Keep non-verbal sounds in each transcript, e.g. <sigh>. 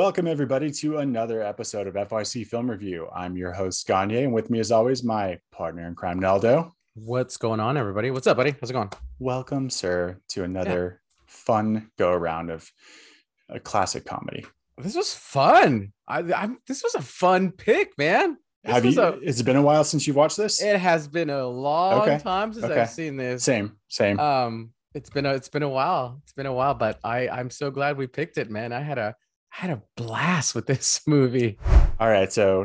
Welcome, everybody, to another episode of FYC Film Review. I'm your host, Gagne, and with me, as always, my partner in crime, Naldo. What's going on, everybody? What's up, buddy? How's it going? Welcome, sir, to another fun go around of a classic comedy. This was fun. I, I'm. This was a fun pick, man. This Have you? a- it's been a while since you've watched this. it has been a long Okay, time since okay. I've seen this. Same, same. Um, it's been a it's been a while. It's been a while, but I I'm so glad we picked it, man. I had a I had a blast with this <laughs> movie. All right, so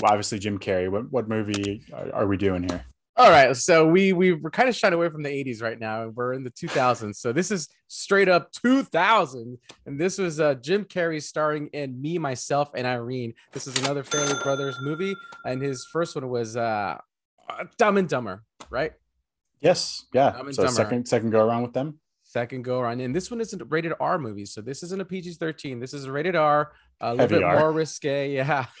well, obviously Jim Carrey. What what movie are, are we doing here? All right, so we we we're kind of shying away from the 80s right now. And we're in the 2000s, so this is straight up 2000, and this was uh, Jim Carrey starring in Me, Myself, and Irene. This is another Farrelly Brothers movie, and his first one was uh, uh, Dumb and Dumber, right? Yes, yeah. Dumb and So Dumber. second second go around with them. Second go around, and this one isn't a rated R movie, so this isn't a PG-13. This is a rated R, a little Heavy bit R. more risque. Yeah, <laughs> <laughs>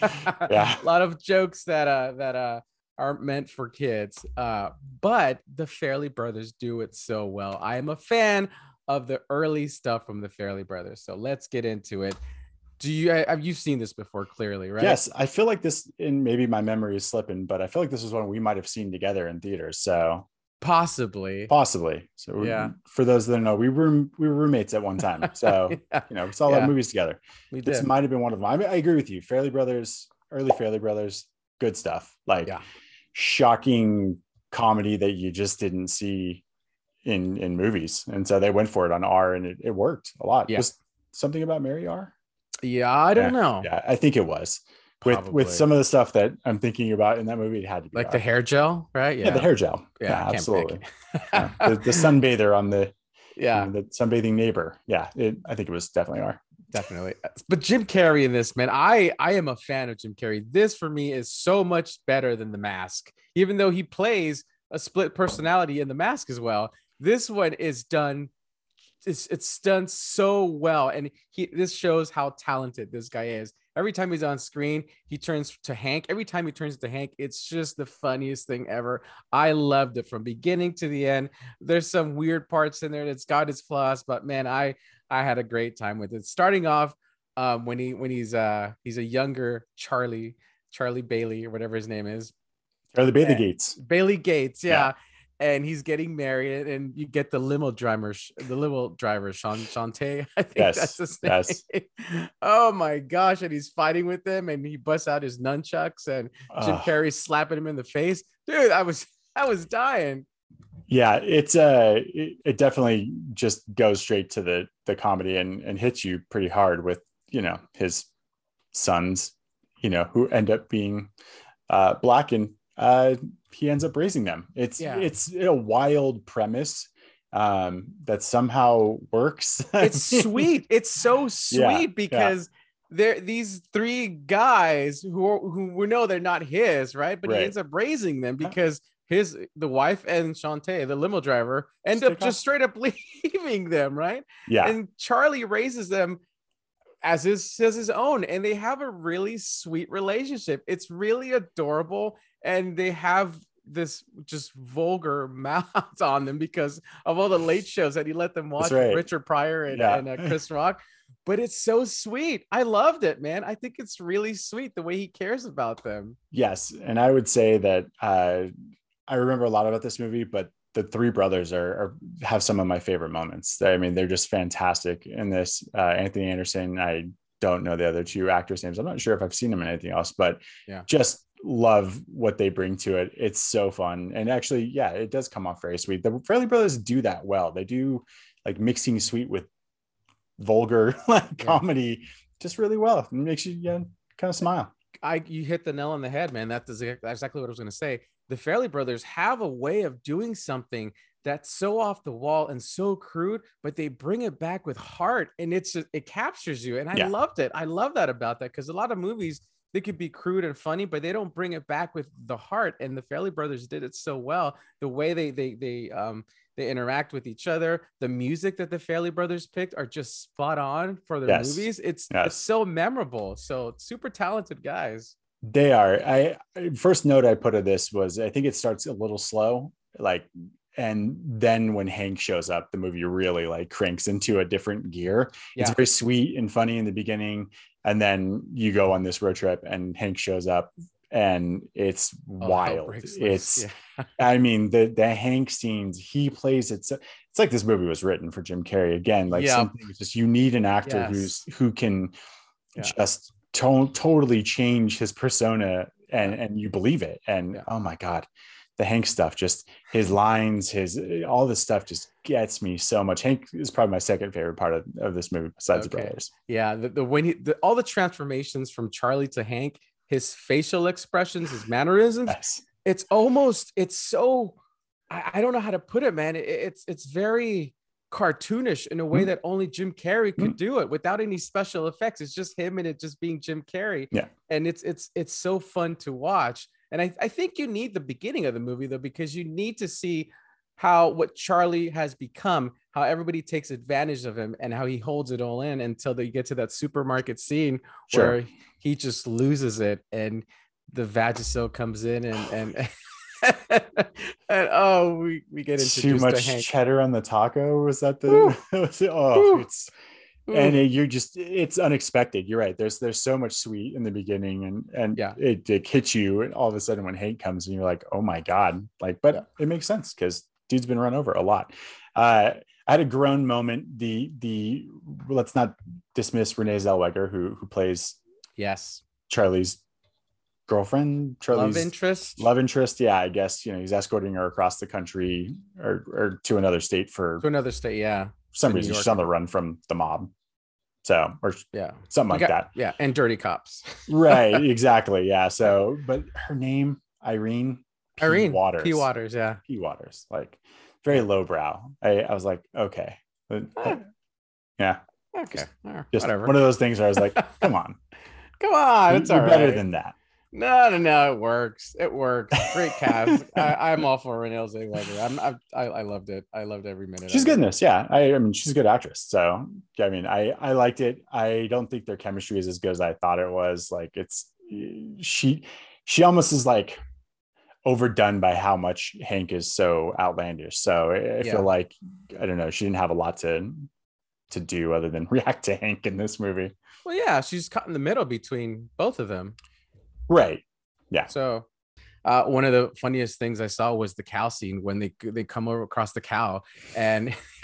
Yeah. a lot of jokes that uh that uh aren't meant for kids. Uh, but the Farrelly Brothers do it so well. I am a fan of the early stuff from the Farrelly Brothers. So let's get into it. Do you have you seen this before? Clearly, right? Yes, I feel like this, and maybe my memory is slipping, but I feel like this is one we might have seen together in theaters. So possibly. possibly. So Yeah. for those that don't know, we were we were roommates at one time. So <laughs> Yeah, you know, we saw a lot Yeah. of movies together. we This did. might have been one of them. I, mean, I agree with you. Farrelly Brothers, early Farrelly Brothers, good stuff. Like Yeah. shocking comedy that you just didn't see in in movies. And so they went for it on R and it, it worked a lot. Yeah. Was something about Mary R? Yeah, I don't know. Yeah, I think it was. With with some of the stuff that I'm thinking about in that movie, it had to be Like the hair gel, right? yeah. the hair gel. Yeah, Yeah, I can't pick. absolutely. Yeah, the, the <laughs> sunbather on the yeah. the sunbathing neighbor. Yeah, it, I think it was definitely R. definitely but jim carrey in this man i i am a fan of jim carrey this for me is so much better than the mask even though he plays a split personality in the mask as well this one is done it's, it's done so well and he this shows how talented this guy is every time he's on screen he turns to hank every time he turns to hank it's just the funniest thing ever i loved it from beginning to the end there's some weird parts in there that's got its flaws but man i I had a great time with it. Starting off um, when he when he's uh he's a younger Charlie Charlie Bailey or whatever his name is the Bailey Yeah. Gates. Bailey Gates, yeah. Yeah. And he's getting married, and you get the limo driver, the limo driver, Sean Shante. <laughs> I think Yes, that's his name. yes. <laughs> Oh my gosh! And he's fighting with them, and he busts out his nunchucks, and Jim Ugh. Carrey's slapping him in the face. Dude, I was <laughs> I was dying. yeah it's uh it, it definitely just goes straight to the the comedy and and hits you pretty hard with you know his sons you know who end up being uh black and uh he ends up raising them it's Yeah. it's a wild premise um that somehow works it's <laughs> sweet. It's so sweet yeah. because they're these three guys who are, who we know they're not his, right? But Right. he ends up raising them Yeah. because his the wife and Shantae, the limo driver, end Just up just straight up <laughs> leaving them, right? yeah And Charlie raises them as his as his own, and they have a really sweet relationship. It's really adorable, and they have this just vulgar <laughs> mouth on them because of all the late shows that he let them watch right. Richard Pryor and, Yeah. and uh, Chris Rock. But it's so sweet. I loved it, man. I think it's really sweet the way he cares about them. Yes, and I would say that uh, I remember a lot about this movie, but the three brothers are, are have some of my favorite moments. I mean, they're just fantastic in this. Uh, Anthony Anderson, I don't know the other two actors' names. I'm not sure if I've seen them in anything else, but Yeah. just love what they bring to it. It's so fun, and actually, yeah, it does come off very sweet. The Farrelly Brothers do that well. They do like mixing sweet with vulgar <laughs> like Yeah. comedy just really well. It makes you yeah, kind of smile. I you hit the nail on the head, man. That's exac- exactly what I was going to say. The Farrelly brothers have a way of doing something that's so off the wall and so crude, but they bring it back with heart, and it's it captures you. And I Yeah. loved it. I love that about that because a lot of movies they could be crude and funny, but they don't bring it back with the heart. And the Farrelly brothers did it so well. The way they they they um they interact with each other. The music that the Farrelly brothers picked are just spot on for their Yes. movies. It's Yes. it's so memorable. So super talented guys. They are. I first note I put of this was I think it starts a little slow. Like and then when Hank shows up, the movie really like cranks into a different gear. Yeah. It's very sweet and funny in the beginning, and then you go on this road trip, and Hank shows up, and it's Oh, wild. It's, yeah. I mean, the the Hank scenes he plays. It's it's like this movie was written for Jim Carrey again. Like Yeah. something just you need an actor Yes. who's who can Yeah. just to- totally change his persona and and you believe it. And oh my god, the Hank stuff, just his lines, his all this stuff just gets me so much. Hank is probably my second favorite part of, of this movie besides the brothers. Yeah, the, the when he the, all the transformations from Charlie to Hank, his facial expressions, his mannerisms, <sighs> Yes. it's almost it's so I, I don't know how to put it, man. It- it's it's very cartoonish in a way Mhm. that only Jim Carrey could do it without any special effects. It's just him and it just being Jim Carrey. Yeah. And it's it's it's so fun to watch. And I, I think you need the beginning of the movie though, because you need to see how what Charlie has become, how everybody takes advantage of him and how he holds it all in until they get to that supermarket scene Sure. where he just loses it and the Vagisil comes in and and <laughs> and oh we, we get Too much to Hank. cheddar on the taco. Was that the? <laughs> Was it- oh, Woo. it's Ooh. and it, you're just it's unexpected you're right there's there's so much sweet in the beginning and and Yeah. it, it hits you and all of a sudden when hate comes and you're like oh my god like but Yeah. it makes sense because dude's been run over a lot uh i had a grown moment the the let's not dismiss renee zellweger who who plays yes charlie's girlfriend charlie's love interest love interest yeah i guess you know he's escorting her across the country or or to another state for to another state yeah some reason she's on the run from the mob. So or yeah. something You like got- that. yeah and dirty cops. <laughs> Right <laughs> exactly yeah so but her name irene P. irene waters p. Waters. Yeah. P. Waters like very lowbrow. I i was like okay. Ah. yeah. Okay Just- right, just whatever. one of those things where i was like <laughs> come on. Come on it's you're better right. than that no no no it works it works. Great cast. <laughs> I, i'm all for renee zellweger. I'm I, I i loved it. I loved every minute she's good it. in this yeah. I, I mean she's a good actress so i mean i i liked it. I don't think their chemistry is as good as i thought it was. Like it's eh, she she almost is like overdone by how much hank is so outlandish. So i, I Yeah. feel like i don't know she didn't have a lot to to do other than <laughs> react to hank in this movie. Well yeah she's caught in the middle between both of them right Yeah. So, uh, one of the funniest things I saw was the cow scene when they they come over across the cow and <laughs>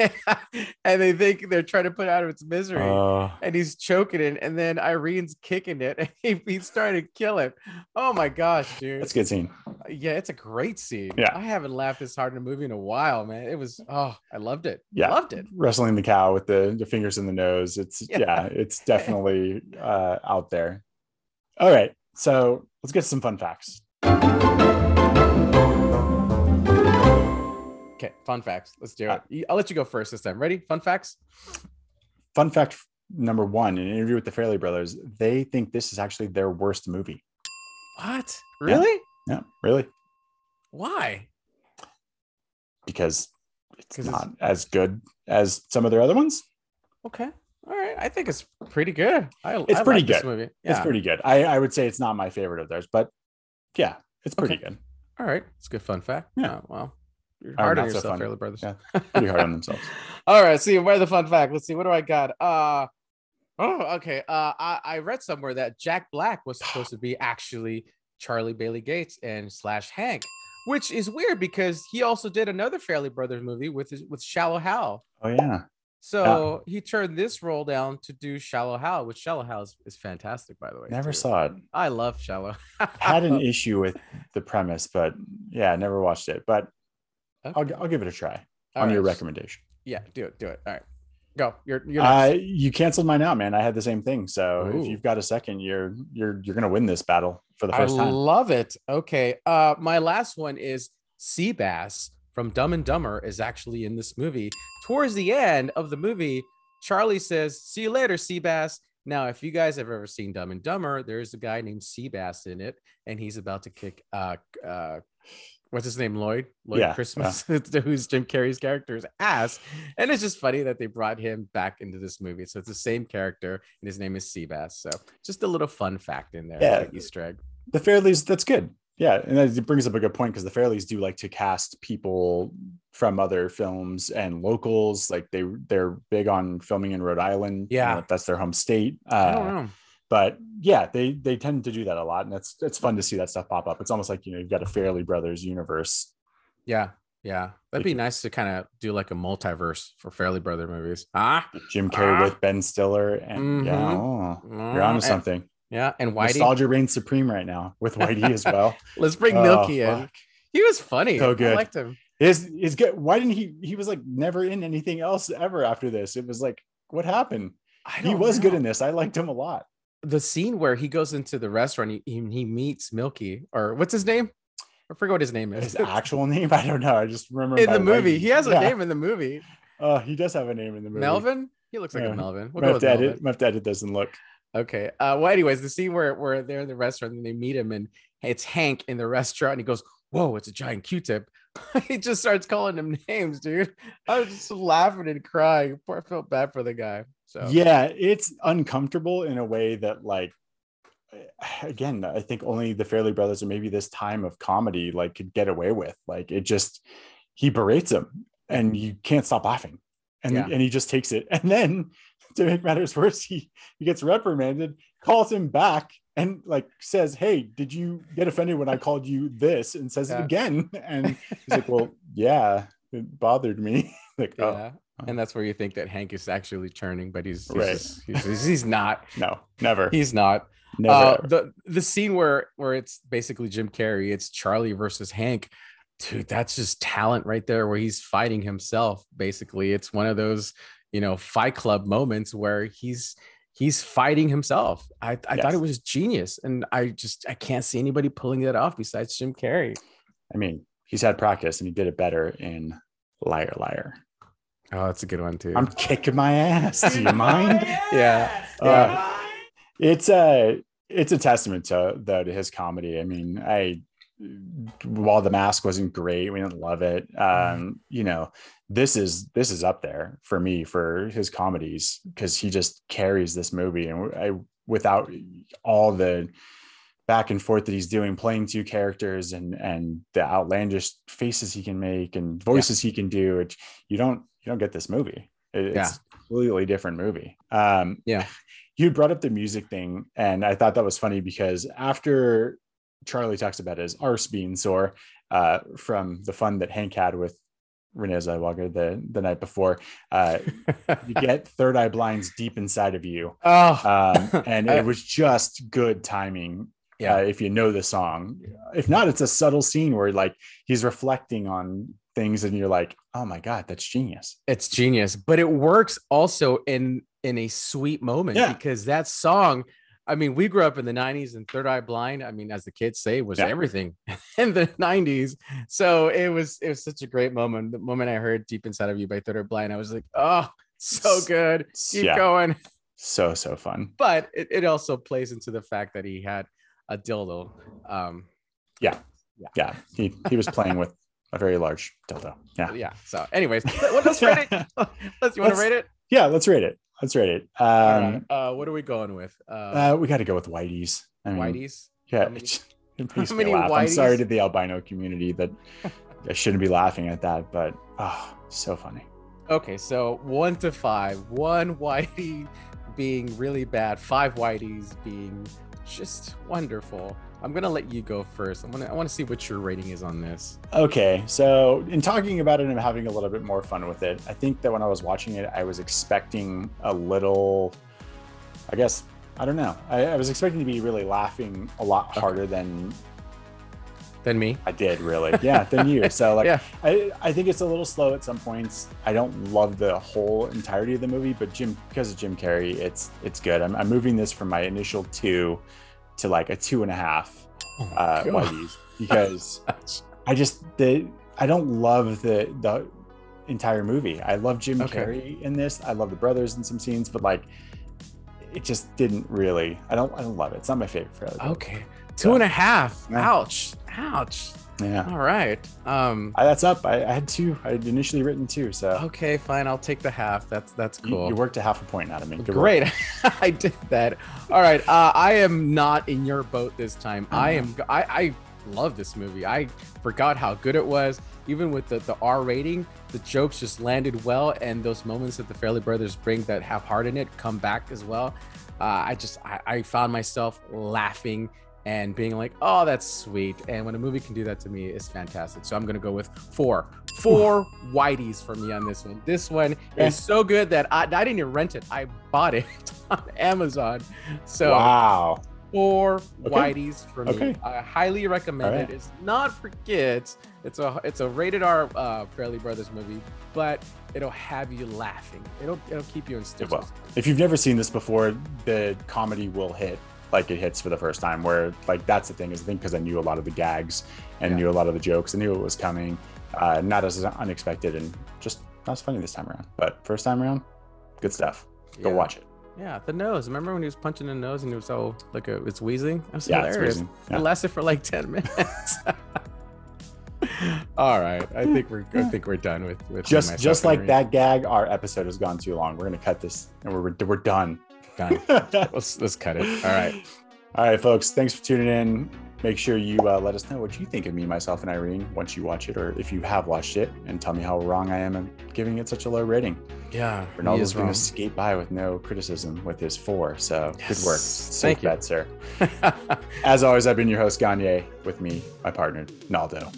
and they think they're trying to put it out of its misery. uh, and he's choking it, and then Irene's kicking it, and <laughs> he, he's trying to kill it. Oh my gosh, dude! that's a good scene Yeah, it's a great scene. Yeah. I haven't laughed this hard in a movie in a while, man. It was oh, I loved it. Yeah. loved it. wrestling the cow with the, the fingers in the nose it's Yeah. yeah, it's <laughs> definitely uh out there all right so let's get some fun facts Okay, fun facts. Let's do uh, it. You- I'll let you go first this time. Ready? Fun facts. fun fact number one in an interview with the Farrelly brothers they think this is actually their worst movie What? Really? yeah really Why? because it's- not as good as some of their other ones Okay. All right. I think it's pretty good. I, It's I pretty like this good. movie. it's pretty good I, I would say it's not my favorite of theirs but yeah it's pretty Okay. good All right. It's a good fun fact. Yeah. Oh, well, you're hard on so yourself, fun. Farrelly Brothers. Yeah. <laughs> pretty hard on themselves <laughs> All right. See, where the fun fact? Let's see. What do I got? Uh oh, okay. Uh I, I read somewhere that Jack Black was supposed to be actually Charlie Bailey Gates and slash Hank, which is weird because he also did another Farrelly Brothers movie with his, with Shallow Hal. oh yeah So he turned this role down to do Shallow Hal, which Shallow Hal is, is fantastic, by the way. never too. saw it I love Shallow. had an <laughs> issue with the premise but yeah never watched it but I'll, I'll give it a try All on your recommendation Yeah, do it, do it. All right, go. You're you're Uh, you canceled mine out, man. I had the same thing. So Ooh. if you've got a second, you're you're you're gonna win this battle for the I first time. love it. Okay, uh, my last one is Seabass from Dumb and Dumber is actually in this movie. Towards the end of the movie, Charlie says, "See you later, Seabass." Now, if you guys have ever seen Dumb and Dumber, there's a guy named Seabass in it, and he's about to kick uh uh what's his name lloyd lloyd Yeah, christmas <laughs> who's jim carrey's character's ass and it's just funny that they brought him back into this movie so it's the same character and his name is seabass so just a little fun fact in there Yeah. like easter egg The Farrellys, that's good. Yeah, and that brings up a good point because the Farrellys do like to cast people from other films and locals. Like they they're big on filming in Rhode Island. You Yeah. know, that's their home state. I don't Uh, know. but yeah, they they tend to do that a lot, and it's it's fun to see that stuff pop up. It's almost like you know you've got a Farrelly Brothers universe. Yeah, yeah, that'd be nice to kind of do like a multiverse for Farrelly Brother movies. Ah, Jim Carrey Ah. with Ben Stiller, and yeah, Mhm. oh, you're onto and- something. Yeah, and Whitey. Nostalgia reigns supreme right now with Whitey as <laughs> well. Let's bring Oh, Milky in. fuck. He was funny. So I liked him. Is is good. Why didn't he? He was like never in anything else ever after this. It was like, what happened? He was good in this. I liked him a lot. the scene where he goes into the restaurant. He he, he meets Milky, or what's his name? I forget what his name is. His actual name, <laughs> I don't know. I just remember in the movie, Whitey. he has a Yeah. name in the movie. Uh, he does have a name in the movie. Melvin. He looks like Yeah. a Melvin. We'll have, to Melvin. edit, might have to edit this and look. Okay. Uh, well, anyways, the scene where where they're in the restaurant and they meet him and it's Hank in the restaurant and he goes, "Whoa, it's a giant Q-tip." <laughs> he just starts calling him <laughs> names, dude. I was just laughing and crying. Poor, I felt bad for the guy. So Yeah, it's uncomfortable in a way that, like, <sighs> again, I think only the Farrelly Brothers or maybe this time of comedy like could get away with. Like, it just he berates him, and you can't stop laughing, and Yeah. and he just takes it, <laughs> and then to make matters <laughs> worse, he he gets reprimanded, calls him back. And like says, "Hey, did you get offended when I called you this?" And says Yeah. it again. <laughs> And he's like, "Well, <laughs> yeah, it bothered me." like, oh. And that's where you think that Hank is actually turning, but he's he's, Right. just- he's, he's not. no, never, He's not. never. Uh, the the scene where where it's basically Jim Carrey, it's Charlie versus Hank. Dude, that's just talent right there where he's fighting himself. Basically, it's one of those you know Fight Club moments where he's he's fighting himself. I, I thought it was genius, and I just I can't see anybody pulling that off besides Jim Carrey. I mean, he's had practice and he did it better in Liar Liar. Oh, that's a good one too. I'm kicking my ass. Do you mind? yeah, Uh, yeah. it's a it's a testament to though to his comedy. I mean, I while the mask wasn't great, we didn't love it. Um, you know, this is this is up there for me for his comedies because he just carries this movie and I without all the back and forth that he's doing playing two characters and and the outlandish faces he can make and voices he can do it you don't you don't get this movie It- it's Yeah. a completely different movie um Yeah. you brought up the music thing and i thought that was funny because after charlie talks about his arse being sore uh from the fun that hank had with renee zellweger the the night before. Uh you <laughs> get third eye blinds deep inside of you. Oh, um, and it <laughs> was just good timing Yeah. uh, if you know the song. If not it's a subtle scene where like he's reflecting on things and you're like oh my god that's genius. It's genius. But it works also in in a sweet moment Yeah. because that song i mean we grew up in the 90s and third eye blind i mean as the kids say was Yeah. everything <laughs> in the 90s so it was it was such a great moment the moment i heard deep inside of you by third eye blind i was like oh so good. keep yeah. going. So so fun. But it, it also plays into the fact that he had a dildo um yeah. Yeah. he, he was playing with a very large dildo. Yeah. Yeah. So anyways let- let's rate it. <laughs> Let's you want to rate it? Yeah let's rate it let's rate it um right. uh what are we going with uh, uh, we got to go with whitey's I mean, whitey's yeah How many- it, it <laughs> makes how me many laugh i'm sorry to the albino community that <laughs> i shouldn't be laughing at that but oh so funny Okay, so one to five. One whitey being really bad, five whiteys being just wonderful. I'm gonna let you go first. I want to I want to see what your rating is on this. Okay, so in talking about it and having a little bit more fun with it, I think that when I was watching it, I was expecting a little, I guess, I don't know. I, I was expecting to be really laughing a lot Okay. harder than Then me. I did, really. Yeah, than you. So, <laughs> like, Yeah. I, I think it's a little slow at some points. I don't love the whole entirety of the movie, but Jim, because of Jim Carrey, it's it's good. I'm, I'm moving this from my initial two to like a two and a half uh, God. Whiteys because <laughs> I just the I don't love the the entire movie. I love Jim Okay. Carrey in this. I love the brothers in some scenes, but like it just didn't really. I don't I don't love it. It's not my favorite. Fairly. Okay, two and a half. Ouch. Ouch. Yeah, All right. Um. I, that's up. I, I had two. I had initially written two, so Okay, fine. I'll take the half. That's that's cool. you worked a half a point out of me. Good. Great. <laughs> I did that. All right. Uh, I am not in your boat this time. I am. I, I love this movie. I forgot how good it was. even with the, the R rating, the jokes just landed well, and those moments that the Farrelly Brothers bring that have heart in it come back as well. Uh, I just I, I found myself laughing and being like, "Oh, that's sweet." And when a movie can do that to me, it's fantastic. So I'm gonna go with four, four whiteys for me on this one. This one Yeah. is so good that I, I didn't even rent it; I bought it <laughs> on Amazon. So wow. four Okay. whiteys for me. Okay. I highly recommend right. it. It's not for kids. It's a it's a rated R uh, Farrelly Brothers movie, but it'll have you laughing. It'll it'll keep you in stitches. will. If you've never seen this before, the comedy will hit like it hits for the first time. Where like that's the thing is I think because I knew a lot of the gags and Yeah. knew a lot of the jokes, I knew it was coming. Uh, not as unexpected and just not as funny this time around. But first time around, good stuff. Go Yeah. watch it. Yeah, the nose. Remember when he was punching the nose and it was all like a, it's wheezing? That was Yeah, it's hilarious. wheezing. It lasted for like <laughs> ten minutes. <laughs> All right, I think we're I think we're done with with Just just like that gag, our episode has gone too long. We're gonna cut this and we're we're done. Done. <laughs> Let's let's cut it. All right. All right, folks. Thanks for tuning in. Make sure you uh, let us know what you think of me, myself, and Irene once you watch it, or if you have watched it, and tell me how wrong I am in giving it such a low rating. Yeah, Ronaldo's going to skate by with no criticism with his four. So good work. Safe Thank you. bet, sir. <laughs> As always, I've been your host, Gagne, with me, my partner, Naldo.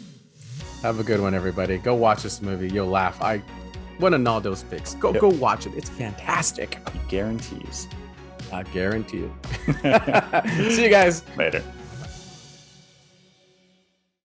Have a good one, everybody. Go watch this movie. You'll laugh. I one of Naldo's picks. Go Yep. go watch it. It's fantastic. He guarantees. I guarantee it. <laughs> See you guys. Later.